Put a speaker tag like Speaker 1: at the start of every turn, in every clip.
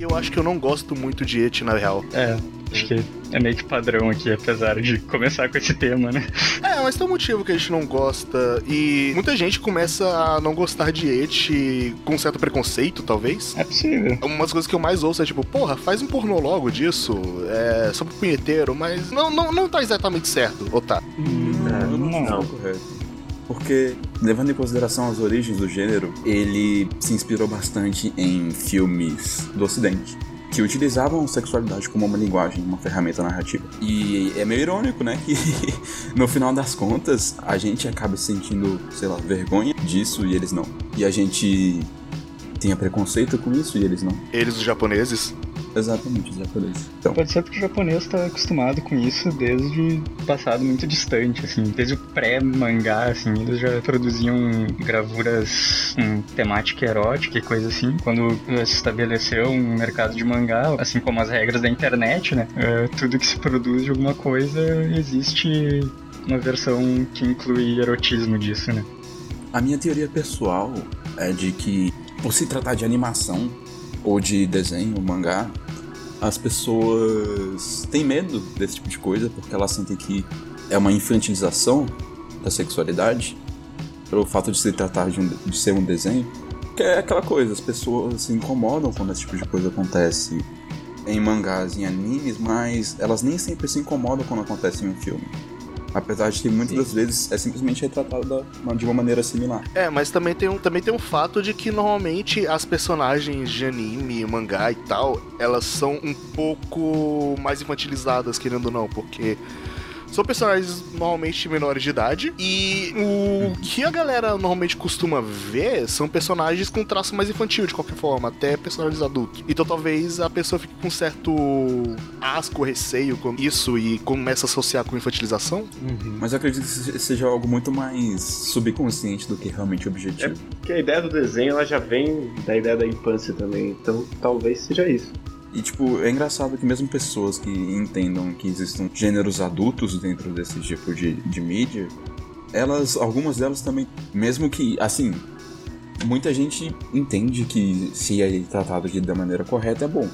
Speaker 1: Eu acho que eu não gosto muito de et, na real.
Speaker 2: É, acho que é meio que padrão aqui, apesar de começar com esse tema, né?
Speaker 1: É, mas tem um motivo que a gente não gosta. E muita gente começa a não gostar de et com certo preconceito, talvez.
Speaker 2: É possível.
Speaker 1: Umas coisas que eu mais ouço é tipo, porra, faz um pornô logo disso. É só pro punheteiro, mas não, não, não tá exatamente certo, ou tá?
Speaker 3: Hum, não, não. correto. Porque, levando em consideração as origens do gênero, ele se inspirou bastante em filmes do Ocidente que utilizavam sexualidade como uma linguagem, uma ferramenta narrativa. E é meio irônico, né? Que no final das contas a gente acaba sentindo, sei lá, vergonha disso e eles não. E a gente tenha preconceito com isso e eles não.
Speaker 1: Eles, os japoneses?
Speaker 3: Exatamente, os japoneses. Então.
Speaker 2: Pode ser porque o japonês está acostumado com isso desde passado muito distante, assim, desde o pré-mangá, assim, eles já produziam gravuras com temática erótica e coisa assim. Quando se estabeleceu um mercado de mangá, assim como as regras da internet, né, uh, tudo que se produz de alguma coisa existe uma versão que inclui erotismo disso, né?
Speaker 3: A minha teoria pessoal é de que, por se tratar de animação ou de desenho, mangá, as pessoas têm medo desse tipo de coisa porque elas sentem que é uma infantilização da sexualidade pelo fato de se tratar de, um, de ser um desenho. Que é aquela coisa, as pessoas se incomodam quando esse tipo de coisa acontece em mangás, em animes, mas elas nem sempre se incomodam quando acontece em um filme. Apesar de que muitas Sim. das vezes é simplesmente retratado de uma maneira similar.
Speaker 1: É, mas também tem, um, também tem um fato de que normalmente as personagens de anime, mangá e tal, elas são um pouco mais infantilizadas, querendo ou não, porque são personagens normalmente menores de idade. E o que a galera normalmente costuma ver são personagens com traço mais infantil, de qualquer forma, até personagens adultos. Então talvez a pessoa fique com certo asco, receio com isso e comece a associar com infantilização.
Speaker 3: Uhum. Mas eu acredito que seja algo muito mais subconsciente do que realmente objetivo. É
Speaker 4: porque a ideia do desenho ela já vem da ideia da infância também, então talvez seja isso.
Speaker 3: E, tipo, é engraçado que mesmo pessoas que entendam que existem gêneros adultos dentro desse tipo de, de mídia, elas, algumas delas também, mesmo que, assim, muita gente entende que se é tratado de, da maneira correta é bom.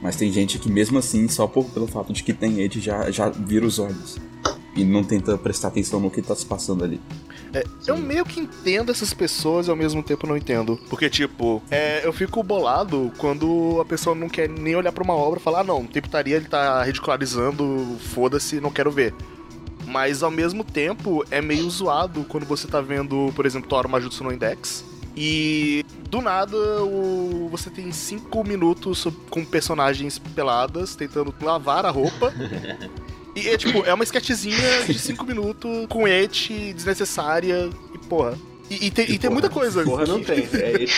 Speaker 3: Mas tem gente que mesmo assim, só por, pelo fato de que tem ele, já, já vira os olhos. E não tenta prestar atenção no que tá se passando ali.
Speaker 1: É, eu meio que entendo essas pessoas e ao mesmo tempo não entendo. Porque, tipo, é, eu fico bolado quando a pessoa não quer nem olhar para uma obra e falar, ah, não, tem putaria, ele tá ridicularizando, foda-se, não quero ver. Mas ao mesmo tempo é meio zoado quando você tá vendo, por exemplo, Thor Majutsu no Index. E do nada o, você tem cinco minutos com personagens peladas tentando lavar a roupa. E é tipo, é uma sketchzinha de 5 minutos com et desnecessária e porra. E, e, tem, e, e tem muita coisa.
Speaker 4: Porra, não tem, é et.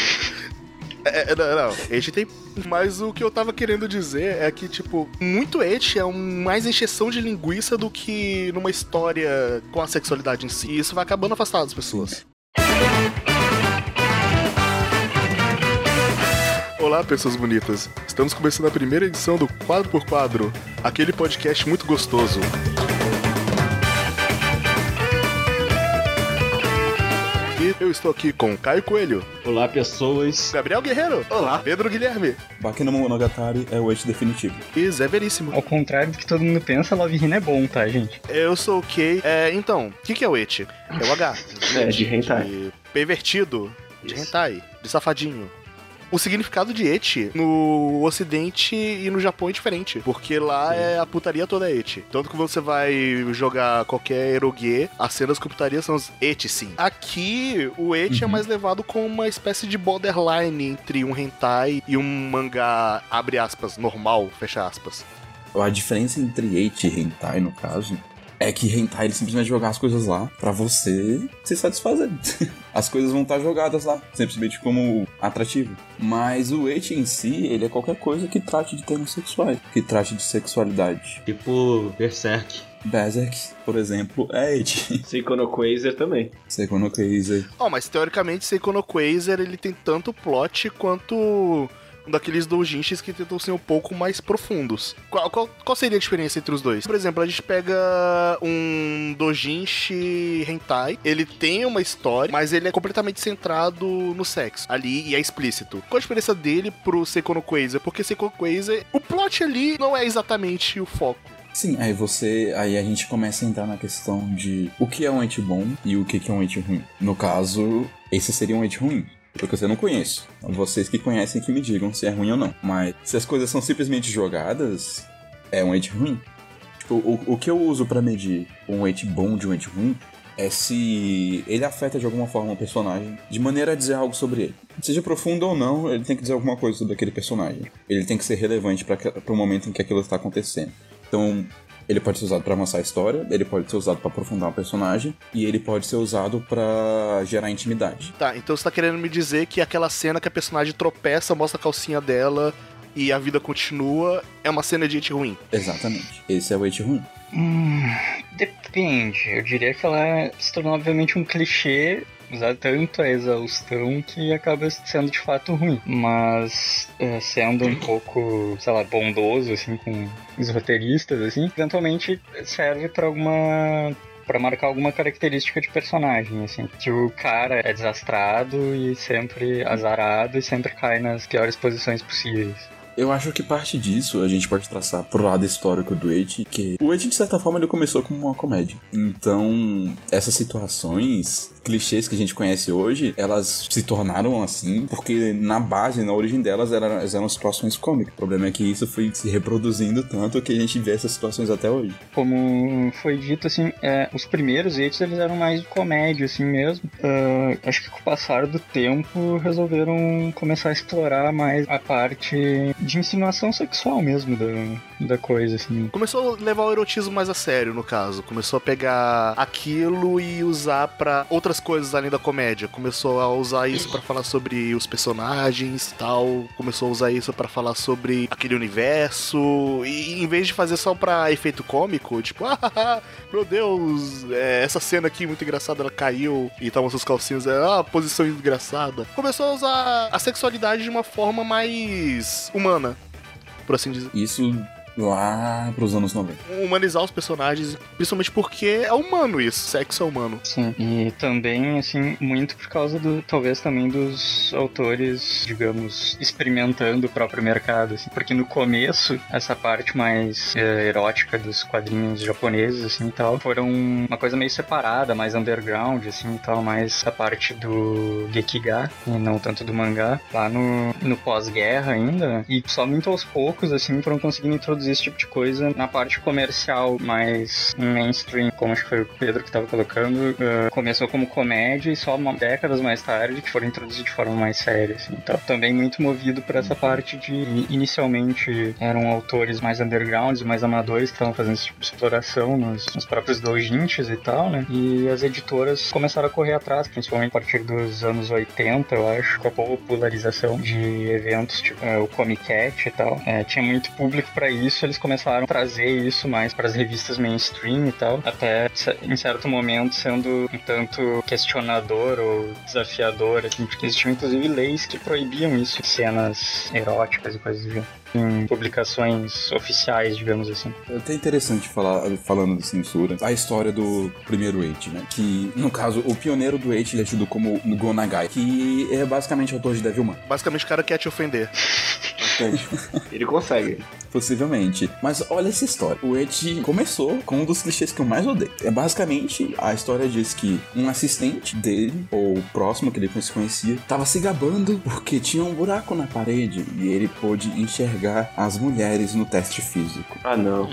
Speaker 1: É, é, não, não, et tem. Mas o que eu tava querendo dizer é que, tipo, muito et é um, mais encheção de linguiça do que numa história com a sexualidade em si. E isso vai acabando afastado das pessoas. Olá, pessoas bonitas. Estamos começando a primeira edição do Quadro por Quadro, aquele podcast muito gostoso. E eu estou aqui com Caio Coelho.
Speaker 5: Olá, pessoas.
Speaker 1: Gabriel Guerreiro.
Speaker 4: Olá.
Speaker 1: Pedro Guilherme.
Speaker 3: Bakina Monogatari é o eixo definitivo.
Speaker 1: E Zé Veríssimo.
Speaker 2: Ao contrário do que todo mundo pensa, Love Hina é bom, tá, gente?
Speaker 1: Eu sou o Kay. É, então, o que, que é o Eti? É o H.
Speaker 4: É, de hentai.
Speaker 1: De pervertido. De hentai. De safadinho o significado de eti no ocidente e no Japão é diferente. Porque lá Sim. é a putaria toda eti. Tanto que você vai jogar qualquer erogue, as cenas com putaria são os eti, sim. Aqui, o eti é uhum. é mais levado como uma espécie de borderline entre um hentai e um mangá, abre aspas, normal, fecha aspas.
Speaker 3: A diferença entre eti e hentai, no caso, é que hentai ele simplesmente jogar as coisas lá para você se satisfazer. As coisas vão estar jogadas lá, simplesmente como atrativo. Mas o eti em si, ele é qualquer coisa que trate de temas sexuais, que trate de sexualidade.
Speaker 5: Tipo Berserk.
Speaker 3: Berserk, por exemplo, é eti.
Speaker 4: Seiko no Quasar também.
Speaker 3: Seiko no Quasar.
Speaker 1: Oh, mas teoricamente Seiko no Quasar ele tem tanto plot quanto daqueles doujinshis que tentam ser um pouco mais profundos. Qual, qual, qual seria a diferença entre os dois? Por exemplo, a gente pega um doujinshi hentai, ele tem uma história, mas ele é completamente centrado no sexo ali e é explícito. Qual a diferença dele pro Seikono Quasar? Porque Seikono Quasar, o plot ali não é exatamente o foco.
Speaker 3: Sim, aí você. Aí a gente começa a entrar na questão de o que é um ente bom e o que é um ente ruim. No caso, esse seria um ente ruim. Porque eu não conheço. Vocês que conhecem que me digam se é ruim ou não. Mas se as coisas são simplesmente jogadas, é um ente ruim. Tipo, o, o que eu uso pra medir um ente bom de um ente ruim é se ele afeta de alguma forma o personagem, de maneira a dizer algo sobre ele. Seja profundo ou não, ele tem que dizer alguma coisa sobre aquele personagem. Ele tem que ser relevante para o momento em que aquilo está acontecendo. Então, ele pode ser usado para avançar a história, ele pode ser usado para aprofundar o personagem e ele pode ser usado para gerar intimidade.
Speaker 1: Tá, então você tá querendo me dizer que aquela cena que a personagem tropeça, mostra a calcinha dela e a vida continua é uma cena de ente ruim.
Speaker 3: Exatamente. Esse é o ente ruim.
Speaker 2: Hum, depende. Eu diria que ela se tornou obviamente um clichê usar tanto a exaustão que acaba sendo de fato ruim. Mas é, sendo um pouco, sei lá, bondoso assim com os roteiristas assim, eventualmente serve para alguma para marcar alguma característica de personagem, assim, que o cara é desastrado e sempre azarado e sempre cai nas piores posições possíveis.
Speaker 3: Eu acho que parte disso a gente pode traçar pro lado histórico do Age, que o Age, de certa forma, ele começou como uma comédia. Então, essas situações, clichês que a gente conhece hoje, elas se tornaram assim, porque na base, na origem delas, eram, elas eram situações cômicas. O problema é que isso foi se reproduzindo tanto que a gente vê essas situações até hoje.
Speaker 2: Como foi dito, assim, é, os primeiros eles eram mais de comédia, assim mesmo. Uh, acho que com o passar do tempo, resolveram começar a explorar mais a parte de insinuação sexual mesmo da, da coisa, assim.
Speaker 1: Começou a levar o erotismo mais a sério, no caso. Começou a pegar aquilo e usar para outras coisas além da comédia. Começou a usar isso para falar sobre os personagens tal. Começou a usar isso para falar sobre aquele universo. E em vez de fazer só pra efeito cômico, tipo, ah, meu Deus, é, essa cena aqui muito engraçada, ela caiu e tava seus calcinhos, é, ah, posição engraçada. Começou a usar a sexualidade de uma forma mais humana, por assim dizer.
Speaker 3: Isso lá pros anos 90.
Speaker 1: Humanizar os personagens, principalmente porque é humano isso, sexo é humano.
Speaker 2: Sim, e também, assim, muito por causa do, talvez também dos autores, digamos, experimentando o próprio mercado, assim, porque no começo, essa parte mais é, erótica dos quadrinhos japoneses, assim, e tal, foram uma coisa meio separada, mais underground, assim, e tal, mais a parte do Gekiga, e não tanto do mangá, lá no, no pós-guerra ainda, e só muito aos poucos, assim, foram conseguindo introduzir esse tipo de coisa na parte comercial mais mainstream, como acho que foi o Pedro que estava colocando. Uh, começou como comédia e só décadas mais tarde que foram introduzidos de forma mais séria. Assim. Então, também muito movido por essa parte de inicialmente eram autores mais undergrounds, mais amadores que estavam fazendo esse tipo de exploração nos, nos próprios doujinshis e tal, né? E as editoras começaram a correr atrás, principalmente a partir dos anos 80, eu acho, com a popularização de eventos tipo uh, o Comic Cat e tal. É, tinha muito público para isso, eles começaram a trazer isso mais para as revistas mainstream e tal, até em certo momento sendo um tanto questionador ou desafiador, assim, porque existiam inclusive leis que proibiam isso, cenas eróticas e coisas do gênero em publicações oficiais, digamos assim.
Speaker 3: É até interessante falar, falando de censura, a história do primeiro Eight, né? Que, no caso, o pioneiro do Eight, ele é tido como Gonagai, que é basicamente o autor de Devilman.
Speaker 1: Basicamente o cara quer te ofender.
Speaker 4: Ele consegue.
Speaker 3: Possivelmente. Mas olha essa história. O Ed começou com um dos clichês que eu mais odeio. É basicamente a história diz que um assistente dele, ou próximo que ele se conhecia, tava se gabando porque tinha um buraco na parede e ele pôde enxergar as mulheres no teste físico.
Speaker 4: Ah, não.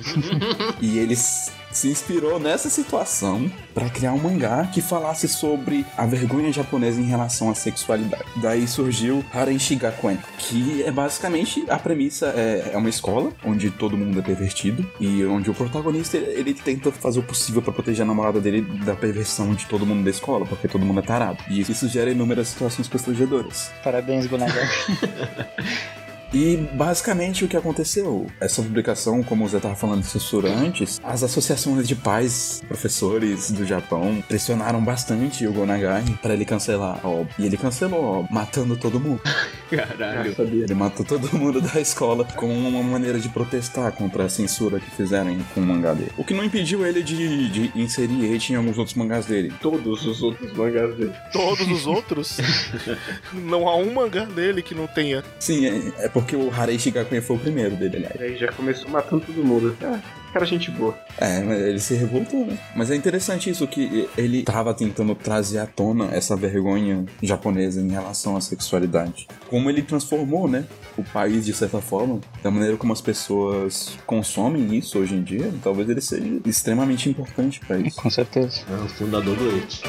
Speaker 3: e eles se inspirou nessa situação para criar um mangá que falasse sobre a vergonha japonesa em relação à sexualidade. Daí surgiu Haren Shigakuen, que é basicamente a premissa é, é uma escola onde todo mundo é pervertido e onde o protagonista ele, ele tenta fazer o possível para proteger a namorada dele da perversão de todo mundo da escola, porque todo mundo é tarado. E isso gera inúmeras situações constrangedoras.
Speaker 2: Parabéns, Gunaga.
Speaker 3: E basicamente o que aconteceu? Essa publicação, como o Zé estava falando de censura antes, as associações de pais, professores do Japão pressionaram bastante o Gonagai para ele cancelar a obra. E ele cancelou a obra, matando todo mundo.
Speaker 5: Caralho.
Speaker 4: sabia.
Speaker 3: Ele matou todo mundo da escola como uma maneira de protestar contra a censura que fizeram com o mangá dele. O que não impediu ele de, de inserir hate em alguns outros mangás dele.
Speaker 4: Todos os outros mangás dele.
Speaker 1: Todos os outros, não há um mangá dele que não tenha.
Speaker 3: Sim, é, é porque o Harei Shigakuya foi o primeiro dele, aliás.
Speaker 4: Aí já começou matando todo mundo. Ah, cara, gente boa.
Speaker 3: É, mas ele se revoltou, né? Mas é interessante isso, que ele tava tentando trazer à tona essa vergonha japonesa em relação à sexualidade. Como ele transformou, né? O país, de certa forma, da maneira como as pessoas consomem isso hoje em dia, talvez ele seja extremamente importante pra isso.
Speaker 2: Com certeza.
Speaker 5: É o fundador do It.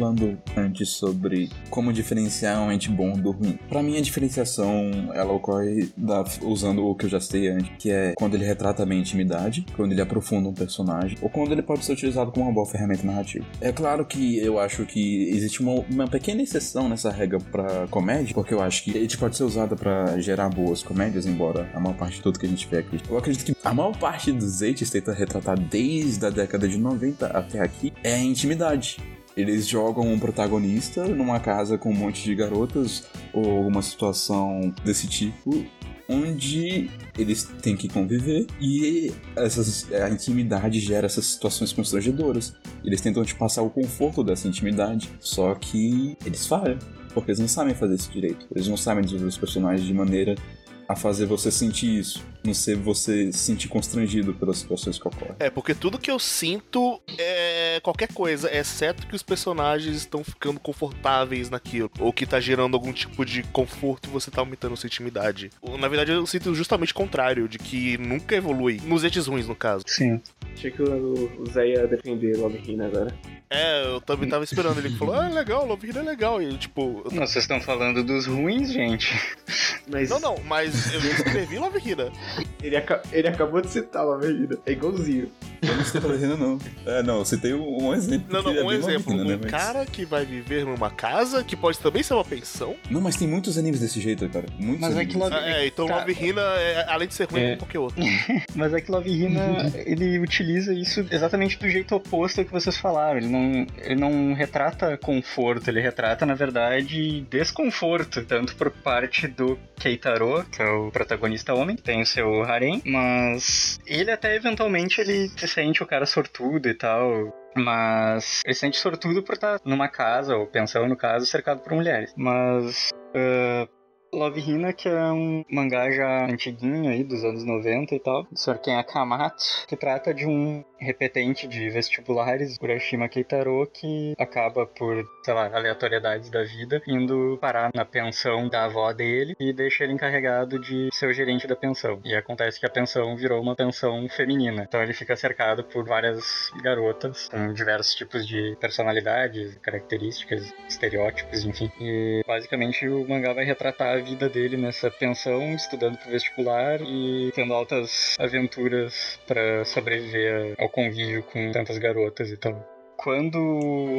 Speaker 3: Falando antes sobre como diferenciar um ente bom do ruim. Pra mim a diferenciação ela ocorre da- usando o que eu já citei antes, que é quando ele retrata a intimidade, quando ele aprofunda um personagem, ou quando ele pode ser utilizado como uma boa ferramenta narrativa. É claro que eu acho que existe uma, uma pequena exceção nessa regra pra comédia, porque eu acho que ele pode ser usada pra gerar boas comédias, embora a maior parte de tudo que a gente vê aqui. Eu acredito que a maior parte dos eights tenta retratar desde a década de 90 até aqui é a intimidade. Eles jogam um protagonista numa casa com um monte de garotas ou alguma situação desse tipo, onde eles têm que conviver e essas, a intimidade gera essas situações constrangedoras. Eles tentam te passar o conforto dessa intimidade, só que eles falham, porque eles não sabem fazer isso direito. Eles não sabem desenvolver os personagens de maneira a fazer você sentir isso, não ser você se sentir constrangido pelas situações que ocorrem.
Speaker 1: É, porque tudo que eu sinto é qualquer coisa, exceto que os personagens estão ficando confortáveis naquilo, ou que tá gerando algum tipo de conforto e você tá aumentando sua intimidade. Na verdade, eu sinto justamente o contrário, de que nunca evolui. Nos entes ruins, no caso.
Speaker 2: Sim.
Speaker 4: Achei que o, Zé ia defender Love Hina agora.
Speaker 1: É, eu também tava esperando. Ele falou, ah, legal, Love é legal. E tipo, eu-
Speaker 2: Não, vocês estão falando dos ruins, gente.
Speaker 4: Mas
Speaker 1: não, não, mas eu escrevi Love Hina.
Speaker 4: Ele, aca- ele acabou de citar Love Hina. É igualzinho.
Speaker 3: Eu não sei fazer não. É, não, você tem um, um exemplo.
Speaker 1: Não, não,
Speaker 3: é
Speaker 1: um
Speaker 3: bem
Speaker 1: exemplo.
Speaker 3: maligno, né,
Speaker 1: Um
Speaker 3: mas-
Speaker 1: cara que vai viver numa casa, que pode também ser uma pensão.
Speaker 3: Não, mas tem muitos animes desse jeito, cara. Muitos
Speaker 2: Mas é
Speaker 3: animes.
Speaker 2: que Love-
Speaker 1: Ah, é, então
Speaker 2: Tá.
Speaker 1: Love Hina, é, além de ser ruim,
Speaker 2: É.
Speaker 1: como qualquer outro.
Speaker 2: Mas é que Love Hina, ele utiliza isso exatamente do jeito oposto ao que vocês falaram. Ele não, ele não retrata conforto, ele retrata, na verdade, desconforto. Tanto por parte do Keitaro, que é o protagonista homem, que tem o seu harem, mas ele até eventualmente ele se sente o cara sortudo e tal. Mas ele se sente sortudo por estar numa casa, ou pensão no caso, cercado por mulheres. Mas ah, Love Hina, que é um mangá já antiguinho aí, dos anos 90 e tal, do Sr. Ken Akamatsu, que trata de um repetente de vestibulares, Urashima Keitaro, que acaba por, sei lá, aleatoriedades da vida, indo parar na pensão da avó dele e deixa ele encarregado de ser o gerente da pensão. E acontece que a pensão virou uma pensão feminina. Então ele fica cercado por várias garotas com diversos tipos de personalidades, características, estereótipos, enfim. E basicamente o mangá vai retratar a vida dele nessa pensão, estudando pro vestibular e tendo altas aventuras para sobreviver ao convívio com tantas garotas e tal. Quando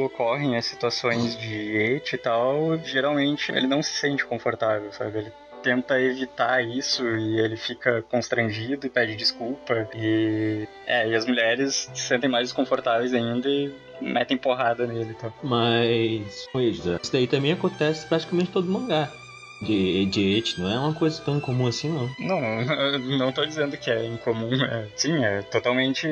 Speaker 2: ocorrem as situações de hate e tal, geralmente ele não se sente confortável, sabe? Ele tenta evitar isso e ele fica constrangido e pede desculpa. E, é, e as mulheres se sentem mais desconfortáveis ainda e metem porrada nele e tal.
Speaker 5: Mas, coisa, isso daí também acontece praticamente todo mangá. De, de não é uma coisa tão comum assim, não.
Speaker 2: Não, não tô dizendo que é incomum. É, sim, é totalmente.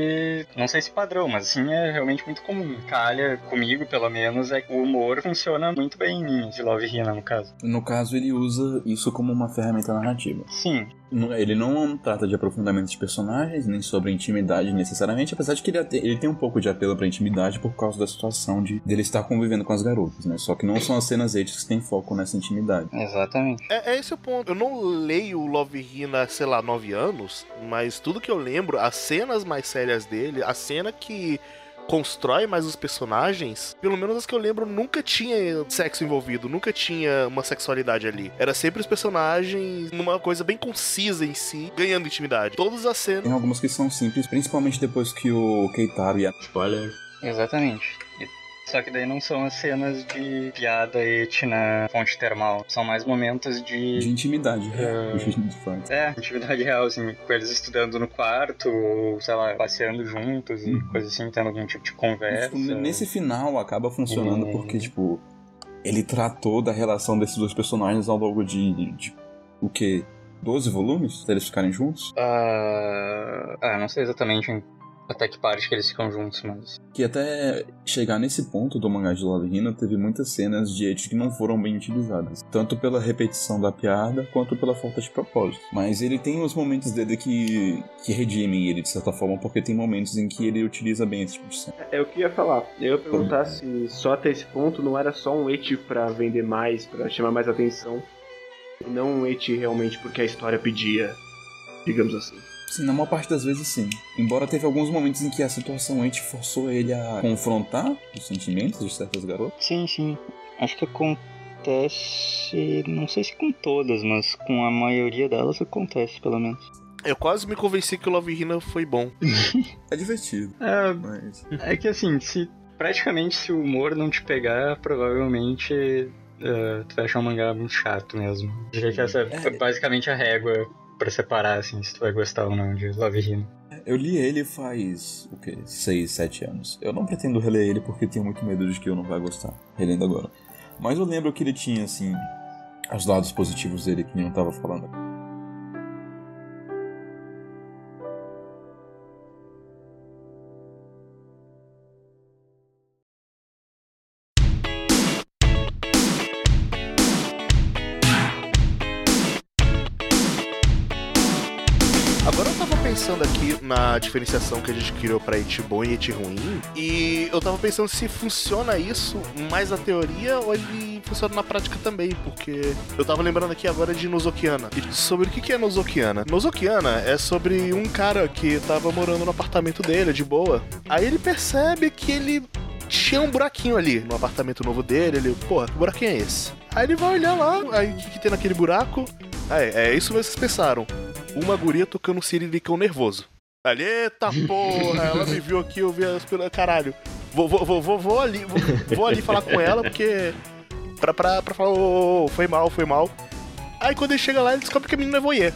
Speaker 2: Não sei se padrão, mas sim é realmente muito comum. Calha, comigo pelo menos, é que o humor funciona muito bem em mim, de Love Hina, no caso.
Speaker 3: No caso, ele usa isso como uma ferramenta narrativa.
Speaker 2: Sim,
Speaker 3: Ele não trata de aprofundamento de personagens, nem sobre intimidade necessariamente, apesar de que ele, ele tem um pouco de apelo pra intimidade por causa da situação de dele estar convivendo com as garotas, né? Só que não são as cenas éticas que têm foco nessa intimidade.
Speaker 2: exatamente.
Speaker 1: É, é esse o ponto. Eu não leio Love Hina, sei lá, nove anos, mas tudo que eu lembro, as cenas mais sérias dele, a cena que constrói mais os personagens, pelo menos as que eu lembro, nunca tinha sexo envolvido, nunca tinha uma sexualidade ali. Era sempre os personagens numa coisa bem concisa em si, ganhando intimidade. Todas as cenas.
Speaker 3: Tem algumas que são simples, principalmente depois que o Keitaro e a
Speaker 5: Spoiler.
Speaker 2: Exatamente. E Só que daí não são as cenas de piada et na fonte termal. São mais momentos de.
Speaker 3: De intimidade, de fato.
Speaker 2: É, intimidade real, assim, com eles estudando no quarto, ou, sei lá, passeando juntos e coisa assim, tendo algum tipo de conversa.
Speaker 3: Tipo, nesse final acaba funcionando
Speaker 2: Hum.
Speaker 3: porque, tipo, ele tratou da relação desses dois personagens ao longo de, de o quê? 12 volumes? Pra eles ficarem juntos?
Speaker 2: Ah, ah, não sei exatamente em- até que parte que eles ficam juntos, mas.
Speaker 3: Que até chegar nesse ponto do mangá de Love Hina, teve muitas cenas de eti que não foram bem utilizadas. Tanto pela repetição da piada, quanto pela falta de propósito. Mas ele tem os momentos dele que, que redimem ele, de certa forma, porque tem momentos em que ele utiliza bem esse tipo de cena.
Speaker 4: É o que ia falar. Eu ia perguntar se só até esse ponto não era só um et pra vender mais, pra chamar mais atenção. E não um et realmente porque a história pedia, digamos assim.
Speaker 3: Sim, na maior parte das vezes sim. Embora teve alguns momentos em que a situação eti forçou ele a confrontar os sentimentos de certas garotas.
Speaker 2: Sim, sim. Acho que acontece. Não sei se com todas, mas com a maioria delas acontece, pelo menos.
Speaker 1: Eu quase me convenci que o Love Hina foi bom.
Speaker 3: É divertido,
Speaker 2: É,
Speaker 3: mas...
Speaker 2: é que assim, se praticamente se o humor não te pegar, provavelmente é, tu vai achar um mangá muito chato mesmo. Diria que essa é basicamente a régua pra separar, assim, se tu vai gostar ou não de Love Hina.
Speaker 3: Eu li ele faz, o quê? 6, 7 anos. Eu não pretendo reler ele porque tenho muito medo de que eu não vai gostar, relendo agora. Mas eu lembro que ele tinha, assim, os lados positivos dele, que eu tava falando.
Speaker 1: Na diferenciação que a gente criou pra et bom e et ruim, e eu tava pensando se funciona isso mais na teoria ou ele funciona na prática também, porque eu tava lembrando aqui agora de Nozokiana. E sobre o que é Nozokiana? Nozokiana é sobre um cara que tava morando no apartamento dele, de boa. Aí ele percebe que ele tinha um buraquinho ali no apartamento novo dele. Ele, porra, que buraquinho é esse? Aí ele vai olhar lá, aí o que, que tem naquele buraco? É, isso que vocês pensaram. Uma guria tocando um sirilicão nervoso. Ali, eita porra, ela me viu aqui, eu vi as pela caralho. Vou, vou, vou, vou, vou ali, vou, vou ali falar com ela, porque. Pra, pra, pra falar, ô, foi mal, foi mal. Aí quando ele chega lá, ele descobre que a menina é voyeur.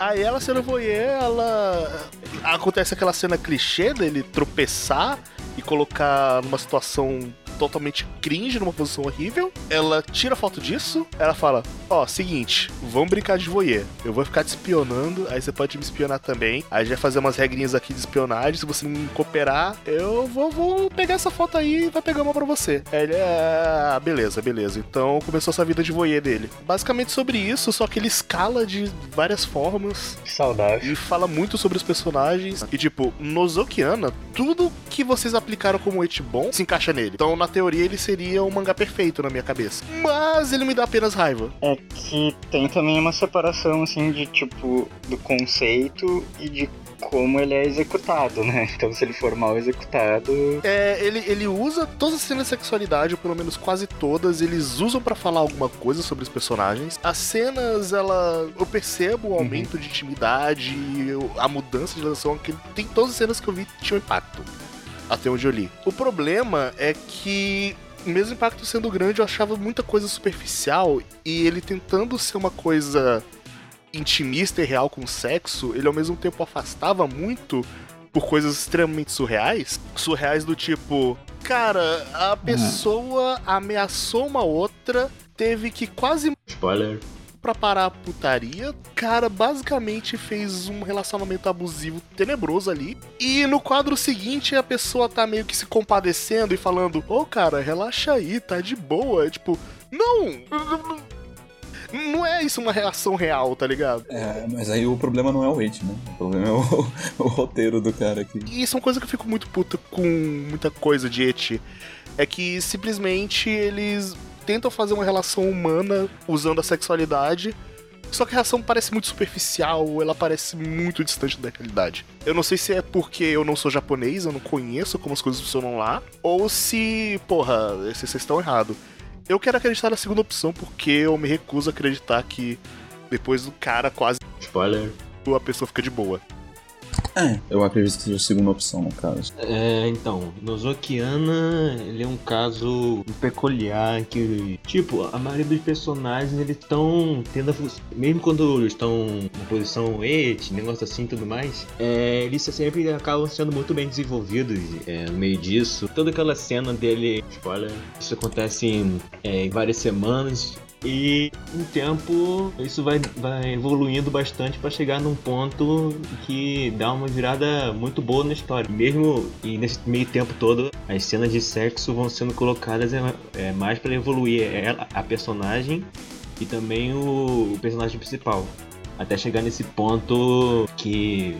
Speaker 1: Aí ela sendo voyeur, ela. Acontece aquela cena clichê dele tropeçar e colocar numa situação totalmente cringe, numa posição horrível. Ela tira foto disso, ela fala: Ó, seguinte, vamos brincar de voyeur. Eu vou ficar te espionando, aí você pode me espionar também. Aí a gente vai fazer umas regrinhas aqui de espionagem. Se você não cooperar, eu vou, vou pegar essa foto aí e vai pegar uma pra você. Aí ele é. Ah, beleza, beleza. Então começou essa vida de voyeur dele. Basicamente sobre isso, só que ele escala de várias formas
Speaker 2: Que saudável.
Speaker 1: e fala muito sobre os personagens. E, tipo, Nozokiana, tudo que vocês aplicaram como et bom se encaixa nele. Então, na teoria, ele seria um mangá perfeito na minha cabeça. Mas ele me dá apenas raiva.
Speaker 2: É que tem também uma separação, assim, de tipo, do conceito e de como ele é executado, né? Então, se ele for mal executado.
Speaker 1: É, ele, ele usa todas as cenas de sexualidade, ou pelo menos quase todas, eles usam pra falar alguma coisa sobre os personagens. As cenas, ela. Eu percebo o aumento de intimidade, eu- a mudança de relação. Que tem todas as cenas que eu vi que tinham impacto. Até onde eu li. O problema é que. Mesmo o impacto sendo grande, eu achava muita coisa superficial e ele tentando ser uma coisa intimista e real com sexo, ele ao mesmo tempo afastava muito por coisas extremamente surreais. Surreais do tipo, cara, a pessoa ameaçou uma outra, teve que quase
Speaker 5: Spoiler.
Speaker 1: Pra parar a putaria. Cara, basicamente fez um relacionamento abusivo tenebroso ali. E no quadro seguinte a pessoa tá meio que se compadecendo e falando: Ô cara, relaxa aí, tá de boa. É tipo, não! Não é isso uma reação real, tá ligado?
Speaker 3: É, mas aí o problema não é o It, né? O problema é o, o roteiro do cara aqui.
Speaker 1: E isso é uma coisa que eu fico muito puta com muita coisa de Eti. É que simplesmente eles tentam fazer uma relação humana usando a sexualidade. Só que a relação parece muito superficial, ela parece muito distante da realidade. Eu não sei se é porque eu não sou japonês, eu não conheço como as coisas funcionam lá, ou se, porra, vocês estão errados. Eu quero acreditar na segunda opção porque eu me recuso a acreditar que depois do cara quase
Speaker 5: Spoiler.
Speaker 1: a pessoa fica de boa.
Speaker 3: É, eu acredito que seja a segunda opção, no caso.
Speaker 5: É, então, Nozokiana, ele é um caso peculiar que, tipo, a maioria dos personagens, eles estão tendo a mesmo quando estão na posição et, negócio assim tudo mais, é, eles sempre acabam sendo muito bem desenvolvidos é, no meio disso. Toda aquela cena dele, spoiler, isso acontece em, é, em várias semanas, e o tempo isso vai, vai evoluindo bastante para chegar num ponto que dá uma virada muito boa na história. Mesmo e nesse meio tempo todo, as cenas de sexo vão sendo colocadas é, é mais para evoluir ela, a personagem e também o, o personagem principal. Até chegar nesse ponto que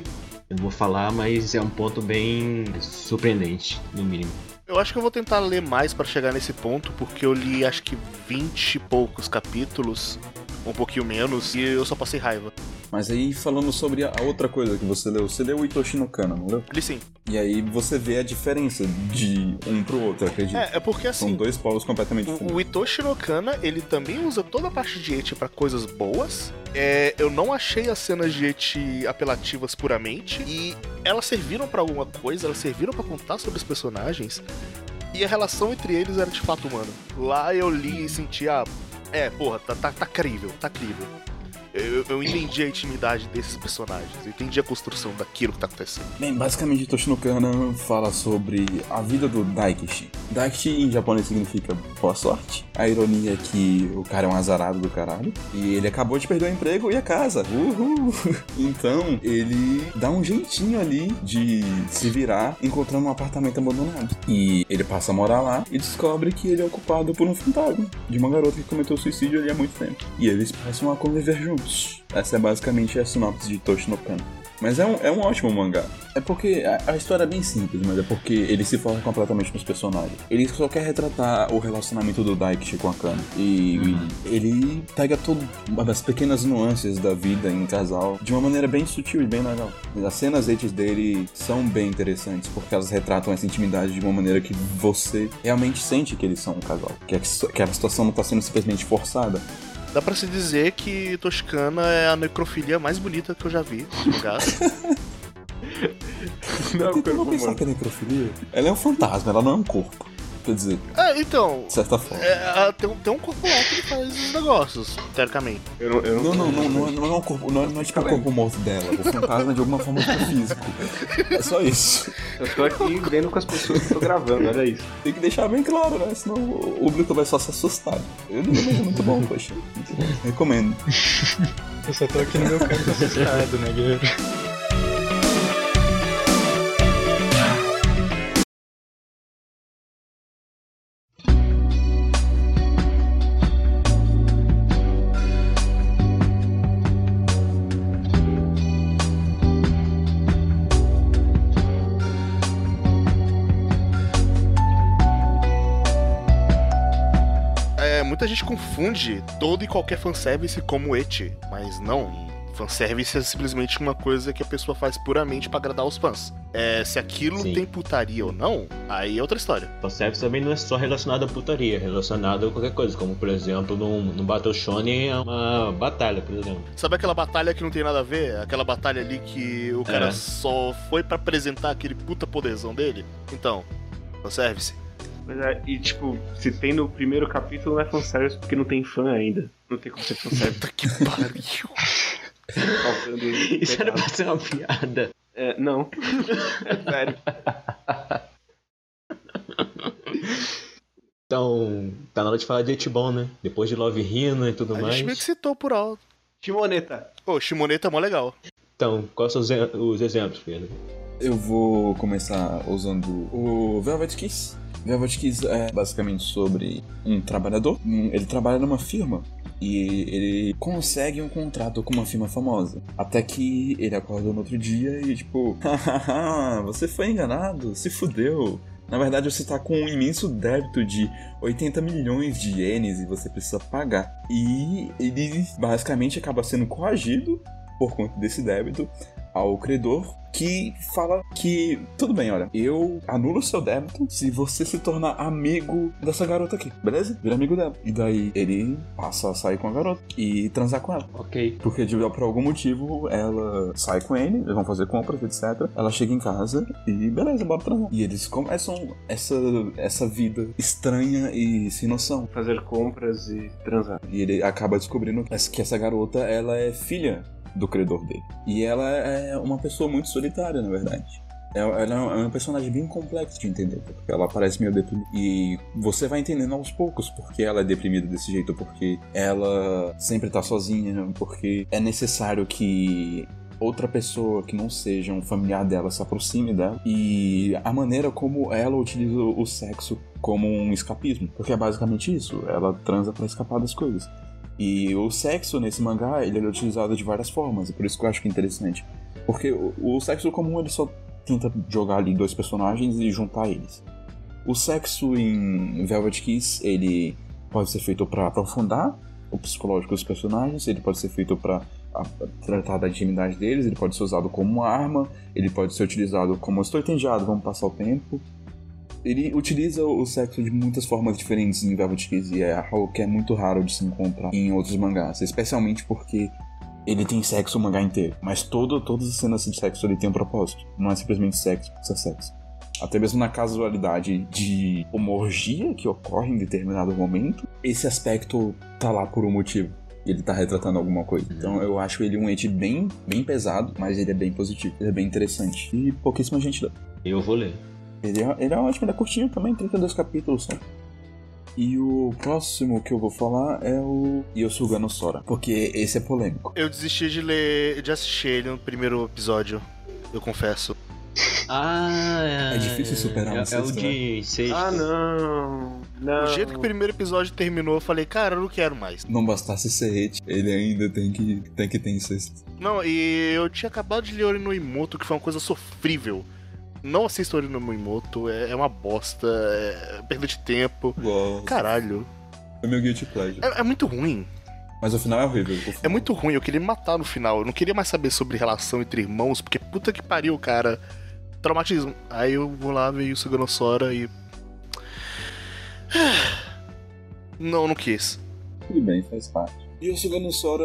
Speaker 5: eu não vou falar, mas é um ponto bem surpreendente, no mínimo.
Speaker 1: Eu acho que eu vou tentar ler mais para chegar nesse ponto, porque eu li acho que 20 e poucos capítulos, um pouquinho menos, e eu só passei raiva.
Speaker 3: Mas aí, falando sobre a outra coisa que você leu, você leu o Itoshi no Kana, não leu?
Speaker 1: Li sim.
Speaker 3: E aí você vê a diferença de um pro outro, acredito.
Speaker 1: É, é porque assim.
Speaker 3: São dois polos completamente diferentes.
Speaker 1: o Itoshi no Kana, ele também usa toda a parte de eti pra coisas boas. É, eu não achei as cenas de eti apelativas puramente. E elas serviram pra alguma coisa, elas serviram pra contar sobre os personagens. E a relação entre eles era de fato humana. Lá eu li e senti, ah, é, porra, tá, tá, tá crível, tá crível. Eu, eu entendi a intimidade desses personagens, eu entendi a construção daquilo que tá acontecendo.
Speaker 3: Bem, basicamente Itoshi no Kana fala sobre a vida do Daikishi. Daikishi em japonês significa boa sorte. A ironia é que o cara é um azarado do caralho. E ele acabou de perder o emprego e a casa. Uhul! Então, ele dá um jeitinho ali de se virar encontrando um apartamento abandonado. E ele passa a morar lá e descobre que ele é ocupado por um fantasma de uma garota que cometeu suicídio ali há muito tempo. E eles passam a conviver juntos. Essa é basicamente a sinopse de Itoshi no. Mas é um, é um ótimo mangá. É porque a, a história é bem simples, mas é porque ele se foca completamente nos personagens. Ele só quer retratar o relacionamento do Daikishi com a Kana. E ele pega todas as pequenas nuances da vida em casal de uma maneira bem sutil e bem legal. As cenas etes dele são bem interessantes porque elas retratam essa intimidade de uma maneira que você realmente sente que eles são um casal. Que, a- que a situação não está sendo simplesmente forçada.
Speaker 1: Dá pra se dizer que Toscana é a necrofilia mais bonita que eu já vi no mangás.
Speaker 4: Não,
Speaker 3: Eu tento pensar que é necrofilia. Ela é um fantasma, ela não é um corpo. Quer dizer,
Speaker 1: é, então,
Speaker 3: de certa forma.
Speaker 1: é, tem, um- tem um corpo lá que ele faz os negócios, teoricamente.
Speaker 4: Eu não, eu
Speaker 3: Não, não, não, não, é- não é um corpo, não é, não é tipo o corpo morto dela. O fantasma de alguma forma é físico. É só isso.
Speaker 4: Eu tô aqui vendo com as pessoas que eu tô gravando, olha isso.
Speaker 3: Tem que deixar bem claro, né? Senão o público vai só se assustar. Eu não é muito bom, poxa. Recomendo.
Speaker 2: Eu só tô aqui no meu canto assustado, né, guerreiro?
Speaker 1: Gente confunde todo e qualquer fanservice como eti, mas não. Fanservice é simplesmente uma coisa que a pessoa faz puramente pra agradar os fãs. É, se aquilo
Speaker 5: Sim.
Speaker 1: tem putaria ou não, aí é outra história.
Speaker 5: Fanservice também não é só relacionado à putaria, é relacionado a qualquer coisa, como por exemplo num, num Battle Shonen é uma batalha, por exemplo.
Speaker 1: Sabe aquela batalha que não tem nada a ver? Aquela batalha ali que o cara
Speaker 5: É.
Speaker 1: só foi pra apresentar aquele puta poderzão dele? Então, fanservice.
Speaker 4: Mas é, e tipo, se tem no primeiro capítulo, não é fanservice porque não tem fã ainda. Não tem como ser fanservice.
Speaker 1: Puta que pariu.
Speaker 4: faltando
Speaker 5: Isso era pra ser uma piada.
Speaker 4: É, não. É sério.
Speaker 5: Então, tá na hora de falar de Etibon, né? Depois de Love Hina e tudo
Speaker 1: A
Speaker 5: mais.
Speaker 1: gente meio que citou por alto.
Speaker 4: Timoneta.
Speaker 1: Pô, Shimoneta é mó legal.
Speaker 5: Então, quais são os, os exemplos, Pedro?
Speaker 3: Eu vou começar usando o Velvet Kiss. Velvet Kiss é basicamente sobre um trabalhador. Ele trabalha numa firma e ele consegue um contrato com uma firma famosa. Até que ele acorda no outro dia e tipo, você foi enganado, se fudeu. Na verdade, você tá com um imenso débito de 80 milhões de ienes e você precisa pagar. E ele basicamente acaba sendo coagido por conta desse débito ao credor que fala que tudo bem, olha, eu anulo seu débito se você se tornar amigo dessa garota aqui, beleza? Vira amigo dela. E daí ele passa a sair com a garota e transar com ela.
Speaker 5: Ok.
Speaker 3: Porque de, por algum motivo ela sai com ele, eles vão fazer compras, etc. Ela chega em casa e beleza, bora transar. E eles começam essa, essa vida estranha e sem noção.
Speaker 4: Fazer compras e transar.
Speaker 3: E ele acaba descobrindo que essa- que essa garota ela é filha do credor dele. E ela é uma pessoa muito solitária, na verdade. Ela é um personagem bem complexo de entender, porque ela parece meio deprimida. E você vai entendendo aos poucos porque ela é deprimida desse jeito, porque ela sempre tá sozinha, porque é necessário que outra pessoa que não seja um familiar dela se aproxime dela. E a maneira como ela utiliza o sexo como um escapismo, porque é basicamente isso, ela transa pra escapar das coisas. E o sexo nesse mangá, ele é utilizado de várias formas, e por isso que eu acho que é interessante. Porque o, o sexo comum, ele só tenta jogar ali dois personagens e juntar eles. O sexo em Velvet Kiss, ele pode ser feito para aprofundar o psicológico dos personagens, ele pode ser feito para tratar da intimidade deles, ele pode ser usado como uma arma, ele pode ser utilizado como estou entediado, vamos passar o tempo. Ele utiliza o sexo de muitas formas diferentes em Velvet Kiss e é algo que é muito raro de se encontrar em outros mangás, especialmente porque ele tem sexo o mangá inteiro, mas todo, todas as cenas de sexo ele tem um propósito, não é simplesmente sexo por ser sexo. Até mesmo na casualidade de uma orgia que ocorre em determinado momento, esse aspecto tá lá por um motivo. Ele tá retratando alguma coisa. Então eu acho ele um ente bem, bem pesado, mas ele é bem positivo. Ele é bem interessante. E pouquíssima gente lê.
Speaker 5: Eu vou ler.
Speaker 3: Ele é, ele é ótimo, ele é curtinho também, 32 capítulos só. E o próximo que eu vou falar é o Yosuga no Sora, porque esse é polêmico.
Speaker 1: Eu desisti de ler, de assistir ele no primeiro episódio, eu confesso.
Speaker 5: Ah,
Speaker 3: É difícil superar um
Speaker 5: é, é o
Speaker 3: sexto,
Speaker 5: de sexta.
Speaker 4: Ah, não. Não.
Speaker 1: Do jeito que o primeiro episódio terminou, eu falei, cara, eu não quero mais.
Speaker 3: Não bastasse ser hate, ele ainda tem que, tem que ter incesto.
Speaker 1: Não, e eu tinha acabado de ler Ori no Imoto, que foi uma coisa sofrível. Não assista Ori no Imoto, é, é uma bosta, é perda de tempo.
Speaker 3: Gosto.
Speaker 1: Caralho,
Speaker 3: É meu guilty pleasure.
Speaker 1: é, é muito ruim.
Speaker 3: Mas o final é horrível. final-
Speaker 1: É muito ruim, eu queria me matar no final. Eu não queria mais saber sobre relação entre irmãos, porque puta que pariu, cara. Traumatismo. Aí eu vou lá ver o Suganosora e. Não, não quis.
Speaker 3: Tudo bem, faz parte. E o Sugano Sora,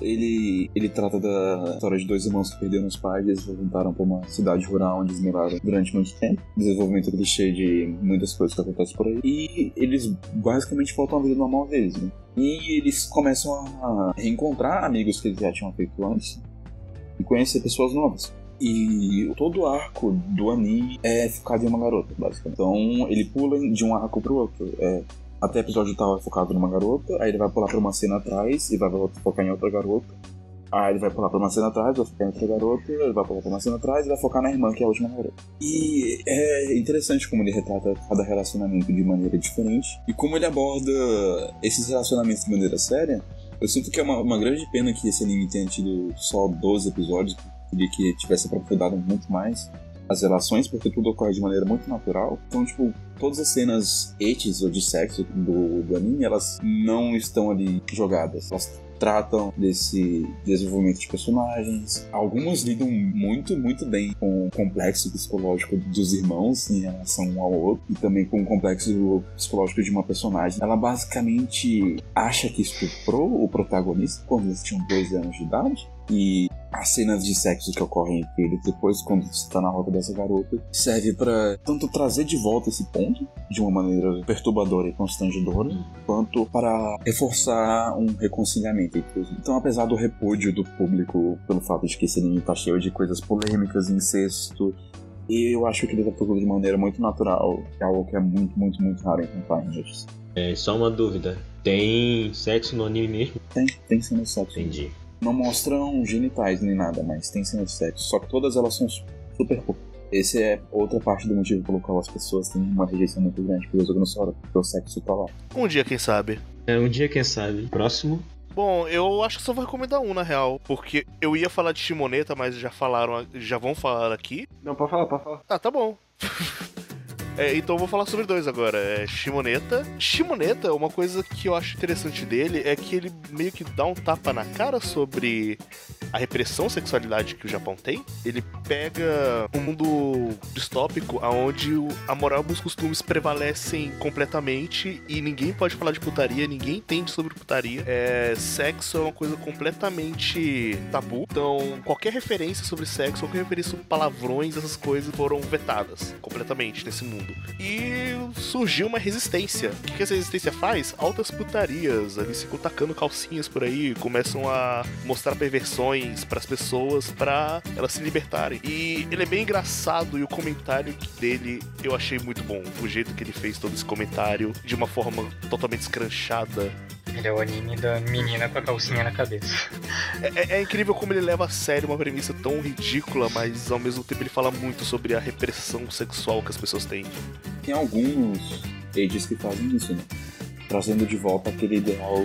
Speaker 3: ele, ele trata da história de dois irmãos que perderam os pais e eles voltaram para uma cidade rural onde eles moraram durante muito tempo. Desenvolvimento clichê de muitas coisas que acontecem por aí. E eles basicamente voltam à vida normal deles, né? E eles começam a reencontrar amigos que eles já tinham feito antes e conhecer pessoas novas. E todo o arco do anime é focado em uma garota, basicamente. Então ele pula de um arco pro outro. É, até o episódio tal é focado numa garota, aí ele vai pular pra uma cena atrás e vai focar em outra garota. Aí ele vai pular pra uma cena atrás, vai focar em outra garota, ele vai pular pra uma cena atrás e vai focar na irmã, que é a última garota. E é interessante como ele retrata cada relacionamento de maneira diferente e como ele aborda esses relacionamentos de maneira séria. Eu sinto que é uma, uma grande pena que esse anime tenha tido só 12 episódios, queria que tivesse aprofundado muito mais as relações, porque tudo ocorre de maneira muito natural. Então, tipo, todas as cenas etes ou de sexo do, do anime, elas não estão ali jogadas. Elas tratam desse desenvolvimento de personagens. Alguns lidam muito, muito bem com o complexo psicológico dos irmãos em relação um ao outro e também com o complexo psicológico de uma personagem. Ela basicamente acha que estuprou o protagonista quando eles tinham dois anos de idade e as cenas de sexo que ocorrem entre eles depois, quando você tá na roda dessa garota, serve para tanto trazer de volta esse ponto de uma maneira perturbadora e constrangedora, quanto para reforçar um reconciliamento entre os. Então, apesar do repúdio do público pelo fato de que esse anime tá cheio de coisas polêmicas, incesto, e eu acho que ele tá tocando de maneira muito natural, que é algo que é muito, muito, muito raro encontrar em eles.
Speaker 5: É, só uma dúvida. Tem sexo no anime mesmo?
Speaker 3: Tem, tem cena de sexo.
Speaker 5: Entendi.
Speaker 3: Não mostram genitais nem nada, mas tem cena de sexo. Só que todas elas são super poucas. Esse é outra parte do motivo pelo qual as pessoas têm uma rejeição muito grande pelo Zognossauro, porque o sexo tá lá.
Speaker 1: Um dia, quem sabe.
Speaker 5: É, um dia, quem sabe. Próximo.
Speaker 1: Bom, eu acho que só vou recomendar um, na real. Porque eu ia falar de Shimoneta, mas já falaram, já vão falar aqui.
Speaker 4: Não, pode falar, pode falar.
Speaker 1: Ah, tá bom. É, então eu vou falar sobre dois agora. É Shimoneta. Shimoneta, uma coisa que eu acho interessante dele é que ele meio que dá um tapa na cara sobre a repressão sexualidade que o Japão tem, ele pega um mundo distópico onde a moral e os costumes prevalecem completamente e ninguém pode falar de putaria, ninguém entende sobre putaria. É, sexo é uma coisa completamente tabu. Então, qualquer referência sobre sexo, qualquer referência sobre palavrões, essas coisas foram vetadas completamente nesse mundo. E surgiu uma resistência. O que essa resistência faz? Altas putarias. Eles ficam tacando calcinhas por aí, começam a mostrar perversões para as pessoas para elas se libertarem. E ele é bem engraçado e o comentário dele eu achei muito bom. O jeito que ele fez todo esse comentário de uma forma totalmente escranchada.
Speaker 2: Ele é o anime da menina com a calcinha na cabeça.
Speaker 1: É, é, é, incrível como ele leva a sério uma premissa tão ridícula, mas ao mesmo tempo ele fala muito sobre a repressão sexual que as pessoas têm.
Speaker 3: Tem alguns ages que fazem isso, né? Trazendo de volta aquele ideal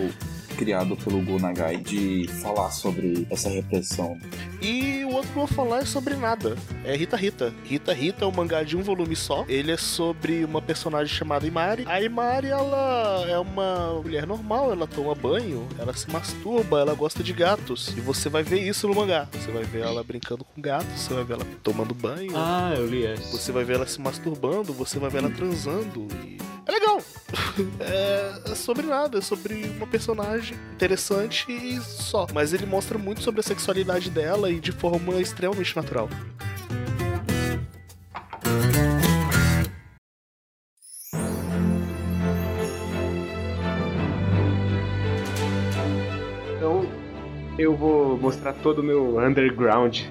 Speaker 3: criado pelo Go Nagai de falar sobre essa repressão.
Speaker 1: E o outro que eu vou falar é sobre nada. É Rita Rita. Rita Rita é um mangá de um volume só. Ele é sobre uma personagem chamada Imari. A Imari, ela é uma mulher normal, ela toma banho, ela se masturba, ela gosta de gatos. E você vai ver isso no mangá. Você vai ver ela brincando com gatos, você vai ver ela tomando banho.
Speaker 5: Ah, eu li essa.
Speaker 1: Você vai ver ela se masturbando, você vai ver ela transando. E é legal. é, sobre nada, é sobre uma personagem interessante e só. Mas ele mostra muito sobre a sexualidade dela e de forma extremamente natural.
Speaker 4: Então, eu vou mostrar todo o meu underground